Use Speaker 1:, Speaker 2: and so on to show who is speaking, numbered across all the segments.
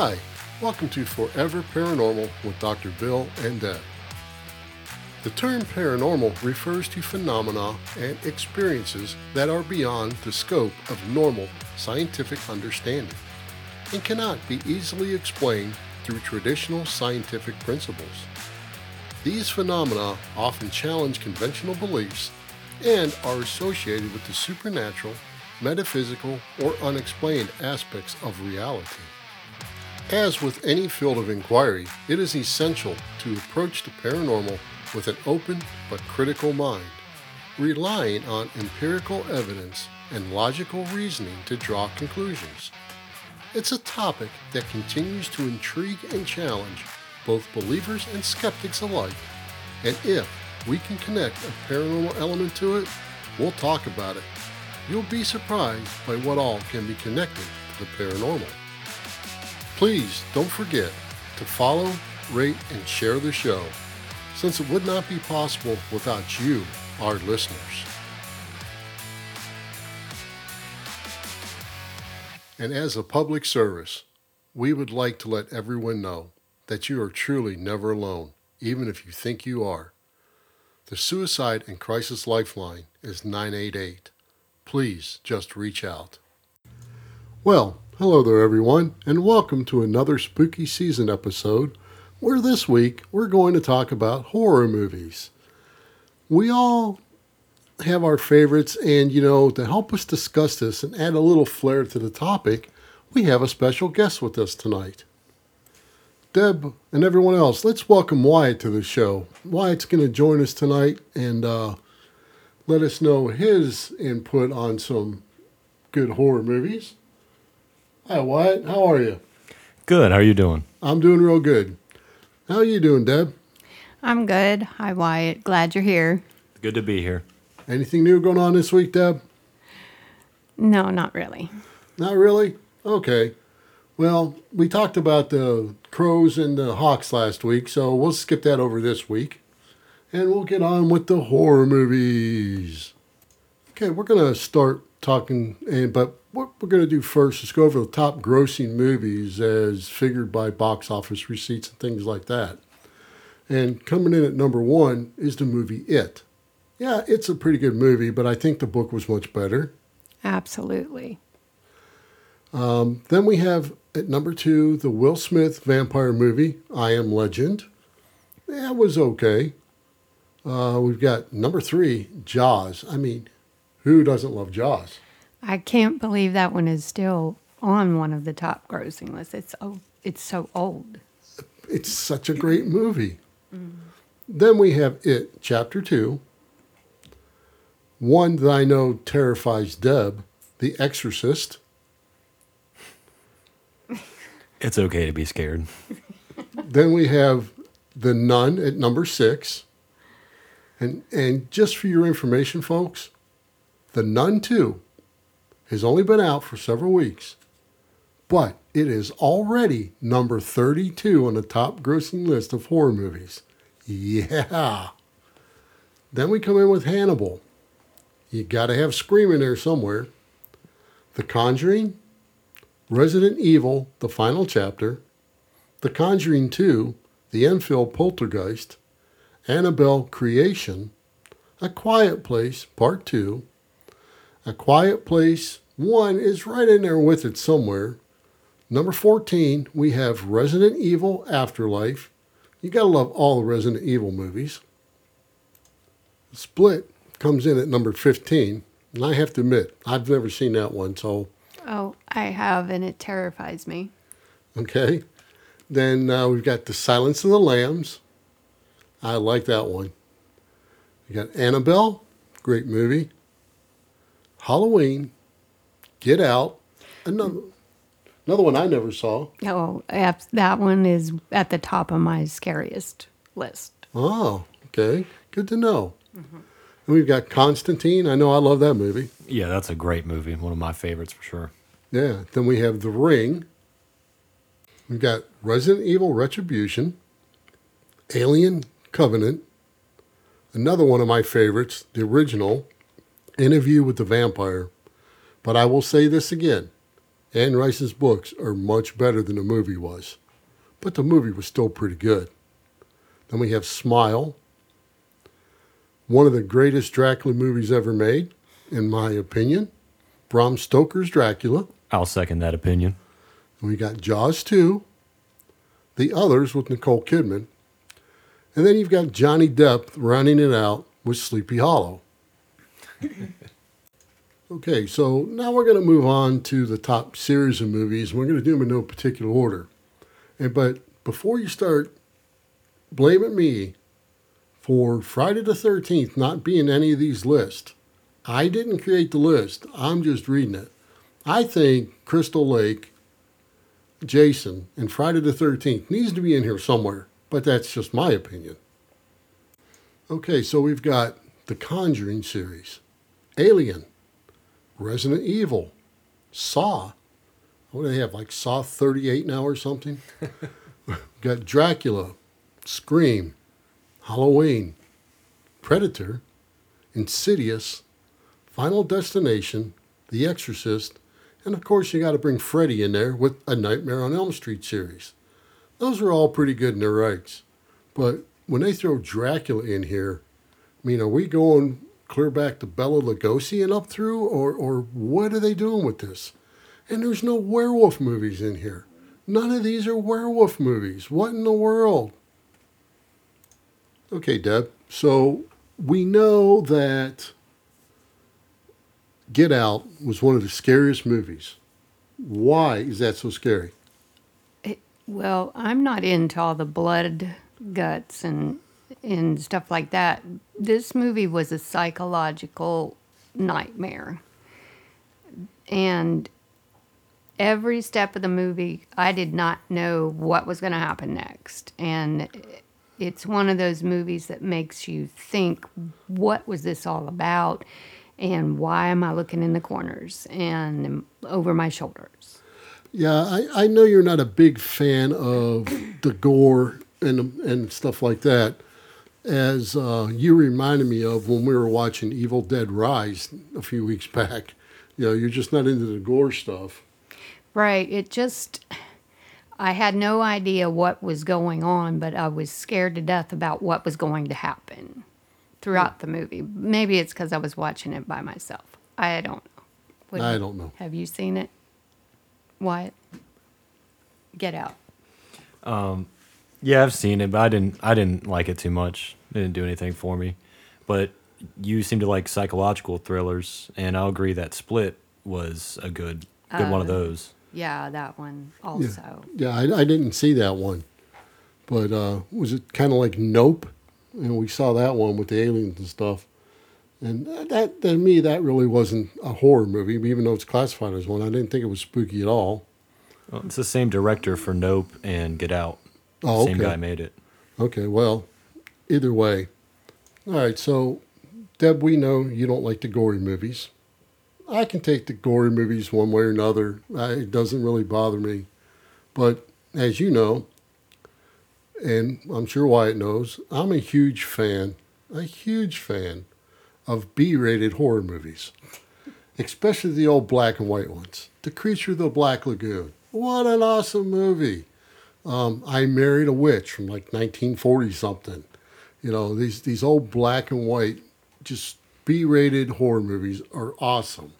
Speaker 1: Hi, welcome to Forever Paranormal with Dr. Bill and Deb. The term paranormal refers to phenomena and experiences that are beyond the scope of normal scientific understanding and cannot be easily explained through traditional scientific principles. These phenomena often challenge conventional beliefs and are associated with the supernatural, metaphysical, or unexplained aspects of reality. As with any field of inquiry, it is essential to approach the paranormal with an open but critical mind, relying on empirical evidence and logical reasoning to draw conclusions. It's a topic that continues to intrigue and challenge both believers and skeptics alike, and if we can connect a paranormal element to it, we'll talk about it. You'll be surprised by what all can be connected to the paranormal. Please don't forget to follow, rate, and share the show, since it would not be possible without you, our listeners. And as a public service, we would like to let everyone know that you are truly never alone, even if you think you are. The Suicide and Crisis Lifeline is 988. Please just reach out. Well, hello there, everyone, and welcome to another spooky season episode where this week we're going to talk about horror movies. We all have our favorites, and you know, to help us discuss this and add a little flair to the topic, we have a special guest with us tonight. Deb and everyone else, let's welcome Wyatt to the show. Wyatt's going to join us tonight and uh, let us know his input on some good horror movies. Hi, Wyatt. How are you?
Speaker 2: Good. How are you doing?
Speaker 1: I'm doing real good. How are you doing, Deb?
Speaker 3: I'm good. Hi, Wyatt. Glad you're here.
Speaker 2: Good to be here.
Speaker 1: Anything new going on this week, Deb?
Speaker 3: No, not really.
Speaker 1: Not really? Okay. Well, we talked about the crows and the hawks last week, so we'll skip that over this week. And we'll get on with the horror movies. Okay, we're going to start talking, and but what we're going to do first is go over the top grossing movies as figured by box office receipts and things like that. And coming in at number one is the movie It. Yeah, it's a pretty good movie, but I think the book was much better.
Speaker 3: Absolutely.
Speaker 1: Um, then we have at number two the Will Smith vampire movie, I Am Legend. That was okay. Uh, we've got number three, Jaws. I mean, who doesn't love Jaws?
Speaker 3: I can't believe that one is still on one of the top grossing lists. It's oh, it's so old.
Speaker 1: It's such a great movie. Then we have It, Chapter 2. One that I know terrifies Deb, The Exorcist.
Speaker 2: It's okay to be scared.
Speaker 1: Then we have The Nun at number six. And, and just for your information, folks, The Nun 2 has only been out for several weeks, but it is already number 32 on the top grossing list of horror movies. Yeah. Then we come in with Hannibal. You got to have Scream in there somewhere. The Conjuring, Resident Evil, the final chapter, The Conjuring 2, The Enfield Poltergeist, Annabelle Creation, A Quiet Place Part 2, A Quiet Place 1 is right in there with it somewhere. Number 14, we have Resident Evil Afterlife. You got to love all the Resident Evil movies. Split comes in at number 15. And I have to admit, I've never seen that one, so
Speaker 3: Oh, I have, and it terrifies me.
Speaker 1: Okay. Then uh, we've got The Silence of the Lambs. I like that one. We got Annabelle, great movie. Halloween, Get Out, another another one I never saw.
Speaker 3: Oh, that one is at the top of my scariest list.
Speaker 1: Oh, okay, good to know. And we've got Constantine. I know I love that movie.
Speaker 2: Yeah, that's a great movie. One of my favorites for sure.
Speaker 1: Yeah. Then we have The Ring. We've got Resident Evil Retribution, Alien Covenant, another one of my favorites, the original, Interview with the Vampire. But I will say this again Anne Rice's books are much better than the movie was, but the movie was still pretty good. Then we have Smile, one of the greatest Dracula movies ever made, in my opinion. Bram Stoker's Dracula.
Speaker 2: I'll second that opinion.
Speaker 1: And we got Jaws 2, The Others with Nicole Kidman, and then you've got Johnny Depp rounding it out with Sleepy Hollow. okay, so now we're going to move on to the top series of movies. We're going to do them in no particular order. And but before you start blaming me for Friday the 13th not being any of these lists, I didn't create the list. I'm just reading it. I think Crystal Lake, Jason, and Friday the 13th needs to be in here somewhere, but that's just my opinion. Okay, so we've got the Conjuring series, Alien, Resident Evil, Saw. What do they have, like Saw 38 now or something? got Dracula, Scream, Halloween, Predator, Insidious, Final Destination, The Exorcist, and of course you got to bring Freddy in there with a Nightmare on Elm Street series. Those are all pretty good in their rights. But when they throw Dracula in here, I mean, are we going clear back to Bela Lugosi and up through, or, or what are they doing with this? And there's no werewolf movies in here. None of these are werewolf movies. What in the world? Okay, Deb. So we know that Get Out was one of the scariest movies. Why is that so scary?
Speaker 3: It, well, I'm not into all the blood, guts, and and stuff like that. This movie was a psychological nightmare, and every step of the movie, I did not know what was going to happen next, and it's one of those movies that makes you think, what was this all about? And why am I looking in the corners and over my shoulders?
Speaker 1: Yeah, I, I know you're not a big fan of the gore and and stuff like that. As uh, you reminded me of when we were watching Evil Dead Rise a few weeks back. You know, you're just not into the gore stuff.
Speaker 3: Right. It just, I had no idea what was going on, but I was scared to death about what was going to happen throughout the movie. Maybe it's because I was watching it by myself. I don't know. What-
Speaker 1: I don't know.
Speaker 3: Have you seen it? What? Get out.
Speaker 2: Yeah, I've seen it, but I didn't. I didn't like it too much. It didn't do anything for me. But you seem to like psychological thrillers, and I'll agree that Split was a good, good one of those.
Speaker 3: Yeah, that one
Speaker 1: Yeah,
Speaker 3: also.
Speaker 1: yeah I, I didn't see that one, but uh, was it kind of like Nope? And we saw that one with the aliens and stuff. And that, to me, that really wasn't a horror movie, even though it's classified as one. I didn't think it was spooky at all.
Speaker 2: Well, it's the same director for Nope and Get Out.
Speaker 1: Oh,
Speaker 2: Same
Speaker 1: okay.
Speaker 2: guy made it.
Speaker 1: Okay, well, either way. All right, so Deb, we know you don't like the gory movies. I can take the gory movies one way or another. I, it doesn't really bother me. But as you know, and I'm sure Wyatt knows, I'm a huge fan, a huge fan of B rated horror movies, especially the old black and white ones. The Creature of the Black Lagoon. What an awesome movie. Um, I Married a Witch from like 1940 something. You know, these, these old black and white, just B rated horror movies are awesome.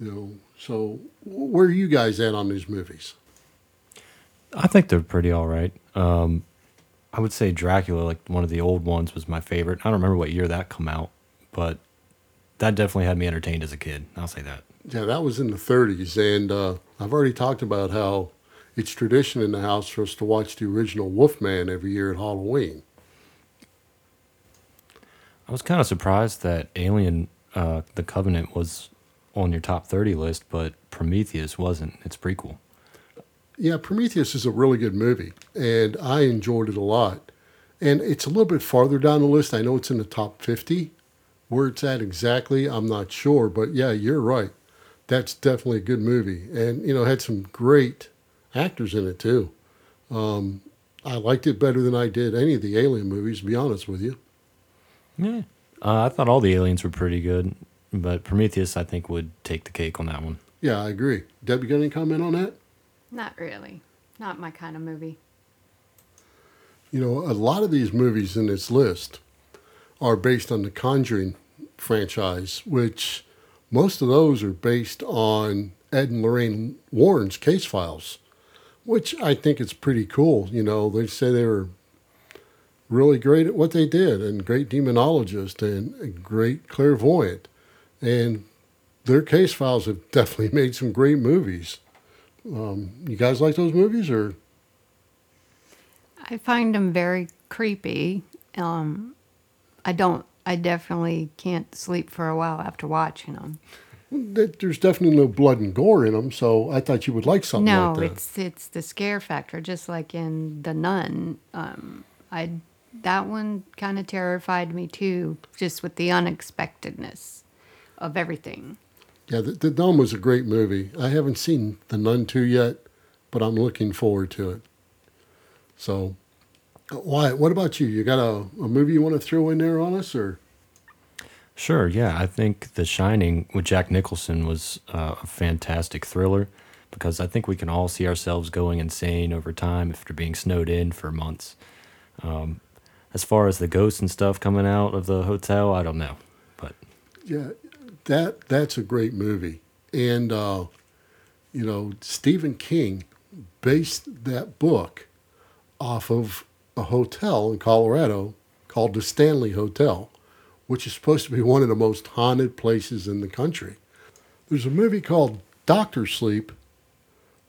Speaker 1: You know, so where are you guys at on these movies?
Speaker 2: I think they're pretty all right. Um, I would say Dracula, like one of the old ones, was my favorite. I don't remember what year that come out, but that definitely had me entertained as a kid. I'll say that.
Speaker 1: Yeah, that was in the 30s. And uh, I've already talked about how it's tradition in the house for us to watch the original Wolfman every year at Halloween.
Speaker 2: I was kind of surprised that Alien, uh, The Covenant, was on your top 30 list, but Prometheus wasn't. It's prequel.
Speaker 1: Yeah, Prometheus is a really good movie, and I enjoyed it a lot. And it's a little bit farther down the list. I know it's in the top 50. Where it's at exactly, I'm not sure. But yeah, you're right. That's definitely a good movie. And, you know, it had some great actors in it, too. Um, I liked it better than I did any of the Alien movies, to be honest with you.
Speaker 2: Yeah. Uh, I thought all the aliens were pretty good, but Prometheus, I think, would take the cake on that one.
Speaker 1: Yeah, I agree. Deb, you got any comment on that?
Speaker 3: Not really. Not my kind of movie.
Speaker 1: You know, a lot of these movies in this list are based on the Conjuring franchise, which most of those are based on Ed and Lorraine Warren's case files, which I think is pretty cool. You know, they say they were really great at what they did and great demonologist and great clairvoyant. And their case files have definitely made some great movies. Um, you guys like those movies or?
Speaker 3: I find them very creepy. Um, I don't. I definitely can't sleep for a while after watching them.
Speaker 1: That- There's definitely no blood and gore in them, so I thought you would like something
Speaker 3: No,
Speaker 1: like that.
Speaker 3: it's it's the scare factor, just like in The Nun. Um, I that one kind of terrified me too, just with the unexpectedness of everything.
Speaker 1: Yeah, the, the Nun was a great movie. I haven't seen The Nun 2 yet, but I'm looking forward to it. So, uh, Wyatt, what about you? You got a, a movie you want to throw in there on us, or
Speaker 2: Sure, yeah. I think The Shining with Jack Nicholson was uh, a fantastic thriller because I think we can all see ourselves going insane over time after being snowed in for months. Um, as far as the ghosts and stuff coming out of the hotel, I don't know. But
Speaker 1: yeah, that that's a great movie, and uh, you know Stephen King based that book off of a hotel in Colorado called the Stanley Hotel, which is supposed to be one of the most haunted places in the country. There's a movie called Doctor Sleep,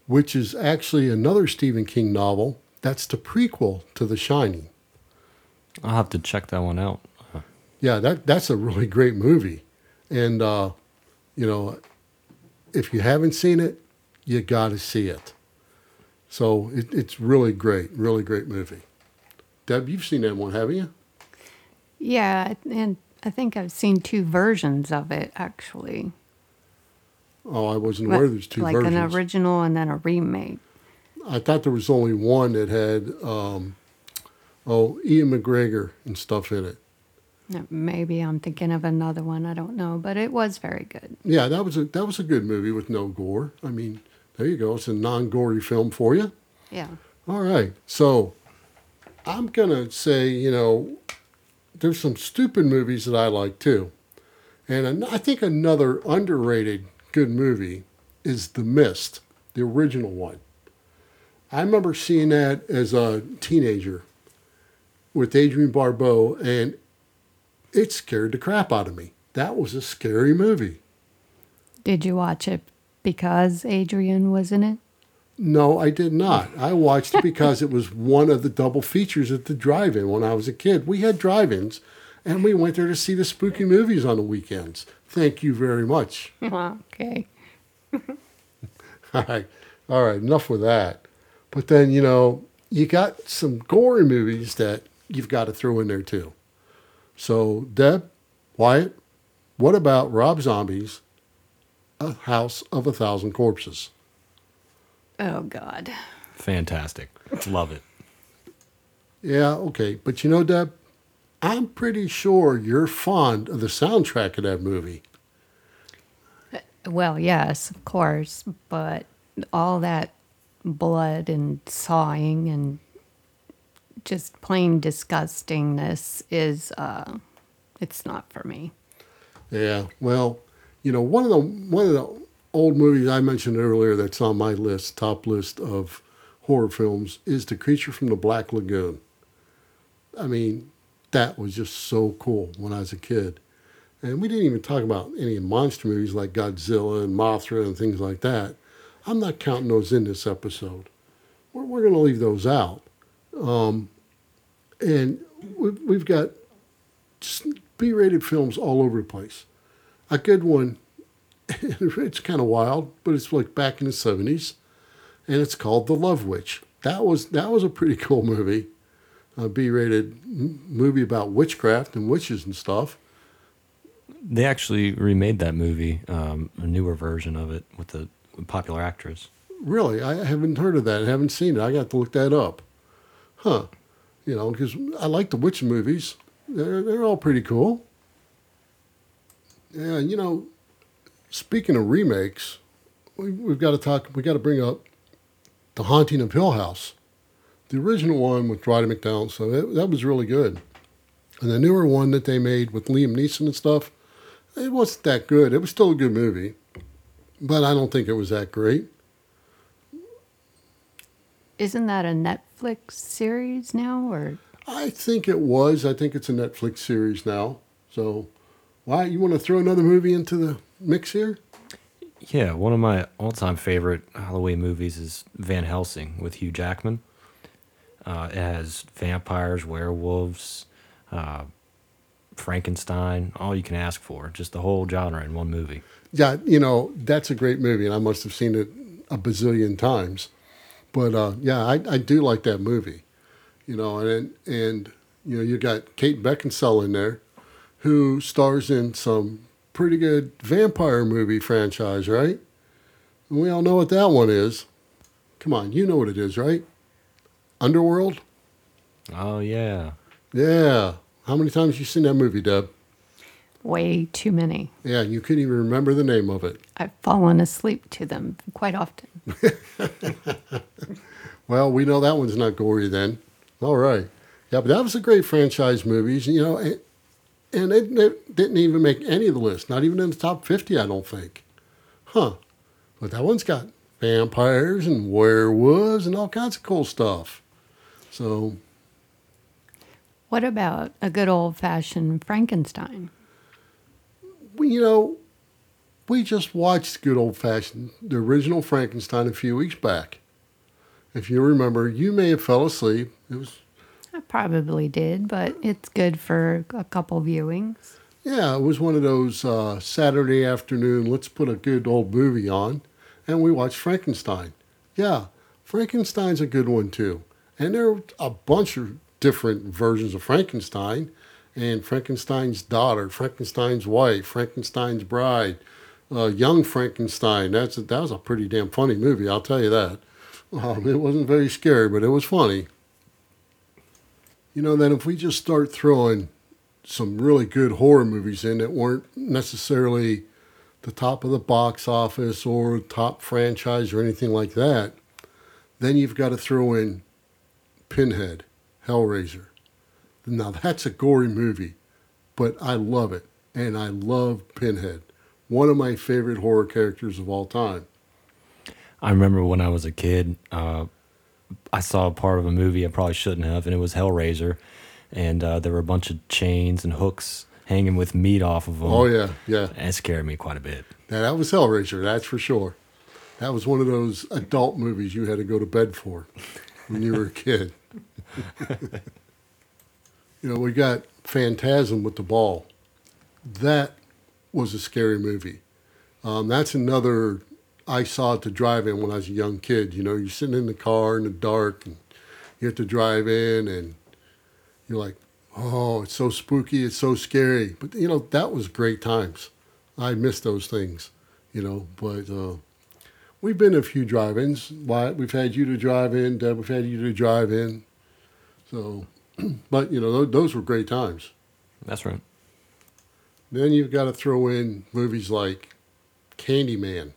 Speaker 1: which is actually another Stephen King novel. That's the prequel to The Shining.
Speaker 2: I'll have to check that one out.
Speaker 1: Yeah, that that's a really great movie, and uh, you know, if you haven't seen it, you got to see it. So it, it's really great, really great movie. Deb, you've seen that one, haven't you?
Speaker 3: Yeah, and I think I've seen two versions of it actually.
Speaker 1: Oh, I wasn't aware there's two
Speaker 3: like
Speaker 1: versions.
Speaker 3: an original and then a remake.
Speaker 1: I thought there was only one that had, um, oh, Ian McGregor and stuff in it.
Speaker 3: Maybe I'm thinking of another one. I don't know, but it was very good.
Speaker 1: Yeah, that was a that was a good movie with no gore. I mean, there you go. It's a non-gory film for you.
Speaker 3: Yeah.
Speaker 1: All right. So I'm going to say, you know, there's some stupid movies that I like too. And I think another underrated good movie is The Mist, the original one. I remember seeing that as a teenager with Adrienne Barbeau, and it scared the crap out of me. That was a scary movie.
Speaker 3: Did you watch it because Adrienne was in it?
Speaker 1: No, I did not. I watched it because it was one of the double features at the drive-in when I was a kid. We had drive-ins, and we went there to see the spooky movies on the weekends. Thank you very much.
Speaker 3: okay.
Speaker 1: All right, all right. Enough with that. But then you know you got some gory movies that you've got to throw in there too. So Deb, Wyatt, what about Rob Zombie's A House of a Thousand Corpses?
Speaker 3: Oh God.
Speaker 2: fantastic. Love it.
Speaker 1: Yeah, okay. But you know, Deb, I'm pretty sure you're fond of the soundtrack of that movie.
Speaker 3: Well, yes, of course, but all that blood and sawing and just plain disgustingness is uh it's not for me.
Speaker 1: Yeah, well, you know, one of the one of the old movies I mentioned earlier that's on my list, top list of horror films, is The Creature from the Black Lagoon. I mean, that was just so cool when I was a kid. And we didn't even talk about any monster movies like Godzilla and Mothra and things like that. I'm not counting those in this episode. We're, we're going to leave those out. Um, and we've, we've got B-rated films all over the place. A good one, it's kind of wild, but it's like back in the 70s, and it's called The Love Witch. That was that was a pretty cool movie, a B-rated m- movie about witchcraft and witches and stuff.
Speaker 2: They actually remade that movie, um, a newer version of it with the popular actress.
Speaker 1: Really, I haven't heard of that. I haven't seen it. I got to look that up. Huh? You know, because I like the witch movies. They're they're all pretty cool. Yeah, you know, speaking of remakes, we, we've got to talk. We got to bring up the Haunting of Hill House, the original one with Roddy McDowall. So it, that was really good, and the newer one that they made with Liam Neeson and stuff, it wasn't that good. It was still a good movie, but I don't think it was that great.
Speaker 3: Isn't that a Netflix series now, or
Speaker 1: I think it was. I think it's a Netflix series now. So, why you want to throw another movie into the mix here?
Speaker 2: Yeah, one of my all-time favorite Halloween movies is Van Helsing with Hugh Jackman. Uh, it has vampires, werewolves, uh, Frankenstein, all you can ask for. Just the whole genre in one movie.
Speaker 1: Yeah, you know that's a great movie, and I must have seen it a bazillion times. But uh, yeah, I, I do like that movie. You know, and and you know you got Kate Beckinsale in there, who stars in some pretty good vampire movie franchise, right? And we all know what that one is. Come on, you know what it is, right? Underworld.
Speaker 2: Oh yeah,
Speaker 1: Yeah. How many times you seen that movie, Deb?
Speaker 3: way too many?
Speaker 1: Yeah, you couldn't even remember the name of it.
Speaker 3: I've fallen asleep to them quite often.
Speaker 1: Well, we know that one's not gory then. All right. Yeah, but that was a great franchise movies, you know, and, it, it didn't even make any of the list, not even in the top 50, I don't think. Huh. But that one's got vampires and werewolves and all kinds of cool stuff. So,
Speaker 3: What about a good old fashioned Frankenstein?
Speaker 1: we, you know, we just watched good old fashioned, the original Frankenstein a few weeks back. If you remember, you may have fell asleep. It was
Speaker 3: I probably did, but it's good for a couple viewings.
Speaker 1: Yeah, it was one of those uh, Saturday afternoon, let's put a good old movie on, and we watched Frankenstein. Yeah, Frankenstein's a good one too. And there are a bunch of different versions of Frankenstein, and Frankenstein's daughter, Frankenstein's wife, Frankenstein's bride, uh, young Frankenstein. That's a, that was a pretty damn funny movie, I'll tell you that. Um, it wasn't very scary, but it was funny. You know, then if we just start throwing some really good horror movies in that weren't necessarily the top of the box office or top franchise or anything like that, then you've got to throw in Pinhead, Hellraiser. Now that's a gory movie, but I love it. And I love Pinhead, one of my favorite horror characters of all time.
Speaker 2: I remember when I was a kid, uh, I saw a part of a movie I probably shouldn't have, and it was Hellraiser, and uh, there were a bunch of chains and hooks hanging with meat off of them.
Speaker 1: Oh, yeah, yeah.
Speaker 2: and it scared me quite a bit.
Speaker 1: Now, that was Hellraiser, that's for sure. That was one of those adult movies you had to go to bed for when you were a kid. you know, we got Phantasm with the ball. That was a scary movie. Um, that's another I saw at the drive-in when I was a young kid. You know, you're sitting in the car in the dark, and you have to drive in, and you're like, "Oh, it's so spooky, it's so scary." But you know, that was great times. I miss those things, you know. But uh, we've been a few drive-ins. Wyatt, we've had you to drive in. Deb, we've had you to drive in. So, but you know, those were great times.
Speaker 2: That's right.
Speaker 1: Then you've got to throw in movies like Candyman,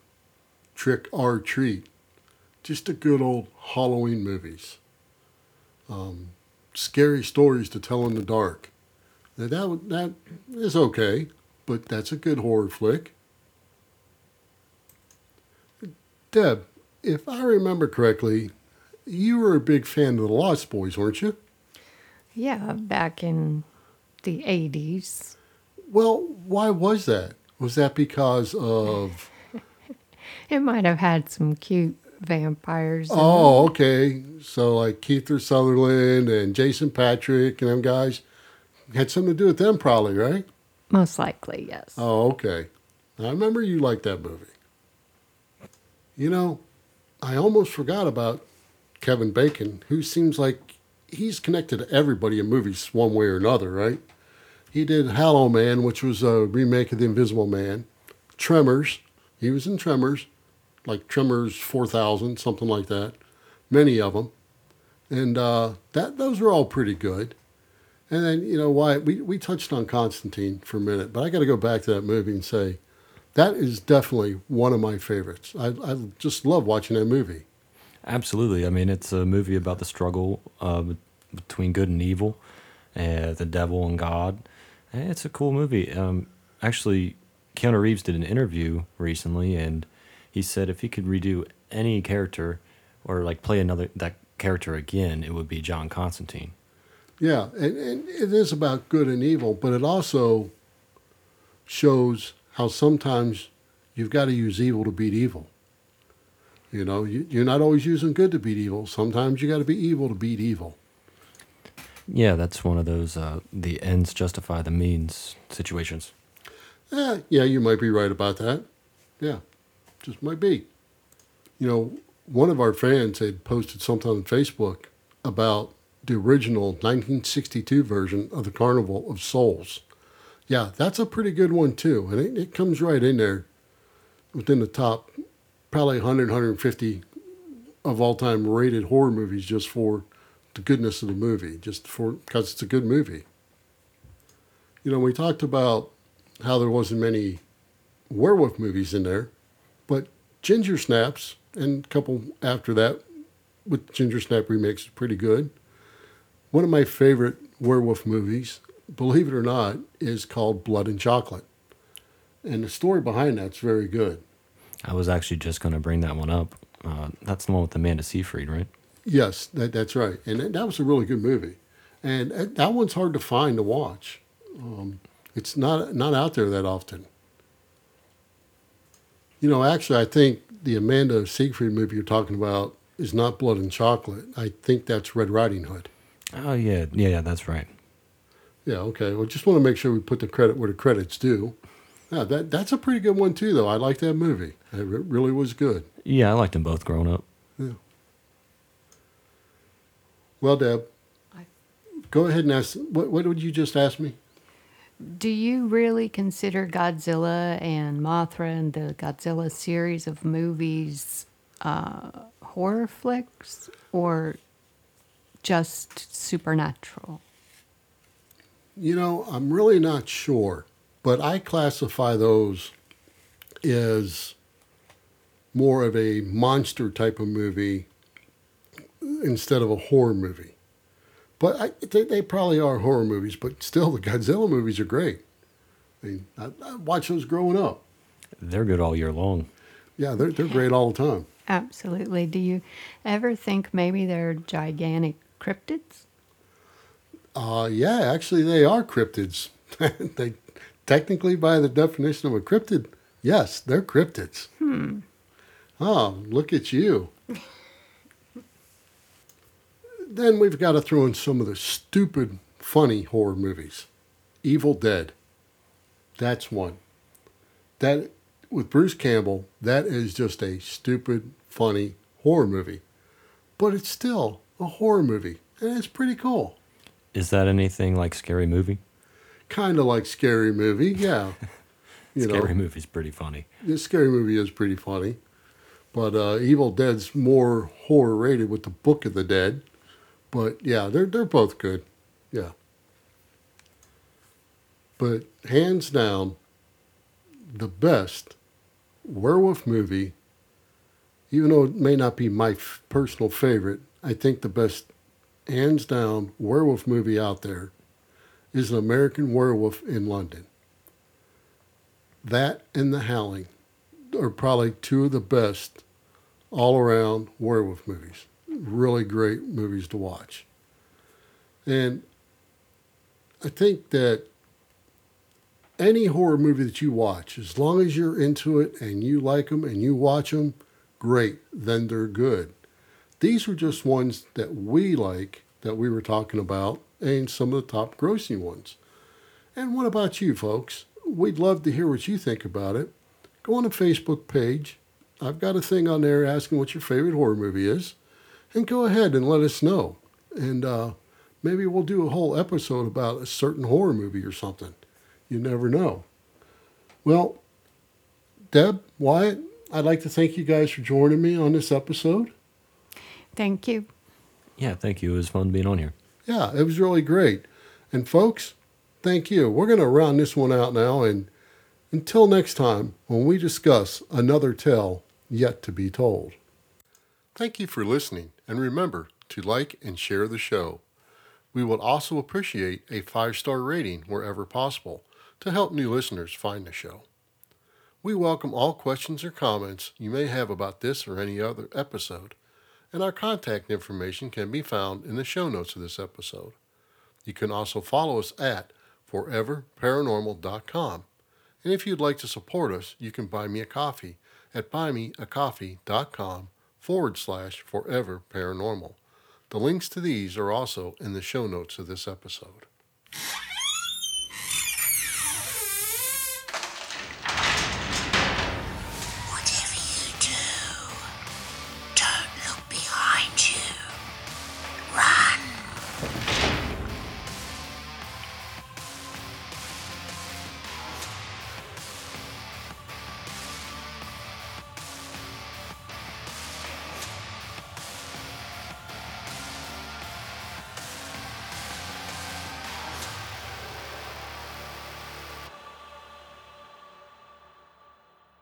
Speaker 1: Trick or Treat, just a good old Halloween movies. Um, scary stories to tell in the dark. Now that that is okay, but that's a good horror flick. Deb, if I remember correctly, you were a big fan of the Lost Boys, weren't you?
Speaker 3: Yeah, back in the 80s.
Speaker 1: Well, why was that? Was that because of
Speaker 3: It might have had some cute vampires. in oh, it.
Speaker 1: Oh, okay. So like Keith Sutherland and Jason Patric and them guys had something to do with them, probably, right?
Speaker 3: Most likely, yes.
Speaker 1: Oh, okay. I remember you liked that movie. You know, I almost forgot about Kevin Bacon, who seems like he's connected to everybody in movies one way or another, right? He did Hollow Man, which was a remake of The Invisible Man. Tremors, he was in Tremors, like Tremors 4000, something like that. Many of them. And uh, that those were all pretty good. And then, you know, why we, we touched on Constantine for a minute, but I got to go back to that movie and say that is definitely one of my favorites. I, I just love watching that movie.
Speaker 2: Absolutely. I mean, it's a movie about the struggle uh, between good and evil, uh, the devil and God. And it's a cool movie. Um, actually, Keanu Reeves did an interview recently, and he said if he could redo any character or like play another that character again, it would be John Constantine.
Speaker 1: Yeah, and, and it is about good and evil, but it also shows how sometimes you've got to use evil to beat evil. You know, you, you're not always using good to beat evil. Sometimes you got to be evil to beat evil.
Speaker 2: Yeah, that's one of those uh, the ends justify the means situations.
Speaker 1: Eh, yeah, you might be right about that. Yeah, just might be. You know, one of our fans had posted something on Facebook about the original 1962 version of the Carnival of Souls. Yeah, that's a pretty good one too, and it, it comes right in there within the top probably 100, 150 of all time rated horror movies just for the goodness of the movie, just for because it's a good movie. You know, we talked about how there wasn't many werewolf movies in there, but Ginger Snaps and a couple after that with Ginger Snap remakes is pretty good. One of my favorite werewolf movies, believe it or not, is called Blood and Chocolate. And the story behind that's very good.
Speaker 2: I was actually just going to bring that one up. Uh, that's the one with Amanda Seyfried, right?
Speaker 1: Yes, that, that's right. And that, that was a really good movie. And that, that one's hard to find to watch. Um, it's not not out there that often. You know, actually, I think the Amanda Seyfried movie you're talking about is not Blood and Chocolate. I think that's Red Riding Hood.
Speaker 2: Oh yeah, yeah, yeah, that's right.
Speaker 1: Yeah, okay. Well, just want to make sure we put the credit where the credit's due. Yeah, that that's a pretty good one too, though. I like that movie. It re- really was good.
Speaker 2: Yeah, I liked them both growing up.
Speaker 1: Yeah. Well, Deb,
Speaker 3: I-
Speaker 1: go ahead and ask. What what would you just ask me?
Speaker 3: Do you really consider Godzilla and Mothra and the Godzilla series of movies uh, horror flicks or just supernatural?
Speaker 1: You know, I'm really not sure, but I classify those as more of a monster type of movie instead of a horror movie. But I, they, they probably are horror movies, but still, the Godzilla movies are great. I mean, I, I watched those growing up.
Speaker 2: They're good all year long.
Speaker 1: Yeah, they're, they're great all the time.
Speaker 3: Absolutely. Do you ever think maybe they're gigantic cryptids?
Speaker 1: Uh, yeah, actually, they are cryptids. they technically, by the definition of a cryptid, yes, they're cryptids. Hmm. Oh, look at you. then we've got to throw in some of the stupid, funny horror movies. Evil Dead. That's one. That with Bruce Campbell, that is just a stupid, funny horror movie. But it's still a horror movie, and it's pretty cool.
Speaker 2: Is that anything like Scary Movie?
Speaker 1: kind of like scary movie yeah you
Speaker 2: Scary
Speaker 1: know
Speaker 2: Movie's pretty funny.
Speaker 1: the scary movie is pretty funny but uh, evil dead's more horror rated with the book of the dead but yeah they're, they're both good yeah but hands down the best werewolf movie even though it may not be my f- personal favorite i think the best hands down werewolf movie out there is an American Werewolf in London. That and The Howling are probably two of the best all around werewolf movies. Really great movies to watch. And I think that any horror movie that you watch, as long as you're into it and you like them and you watch them, great, then they're good. These were just ones that we like that we were talking about and some of the top grossing ones. And what about you, folks? We'd love to hear what you think about it. Go on the Facebook page. I've got a thing on there asking what your favorite horror movie is. And go ahead and let us know. And uh, maybe we'll do a whole episode about a certain horror movie or something. You never know. Well, Deb, Wyatt, I'd like to thank you guys for joining me on this episode.
Speaker 3: Thank you.
Speaker 2: Yeah, thank you. It was fun being on here.
Speaker 1: Yeah, it was really great. And folks, thank you. We're going to round this one out now. And Until next time, when we discuss another tale yet to be told. Thank you for listening, and remember to like and share the show. We would also appreciate a five star rating wherever possible to help new listeners find the show. We welcome all questions or comments you may have about this or any other episode, and our contact information can be found in the show notes of this episode. You can also follow us at foreverparanormal.com. And if you'd like to support us, you can buy me a coffee at buymeacoffee.com forward slash forever paranormal. The links to these are also in the show notes of this episode.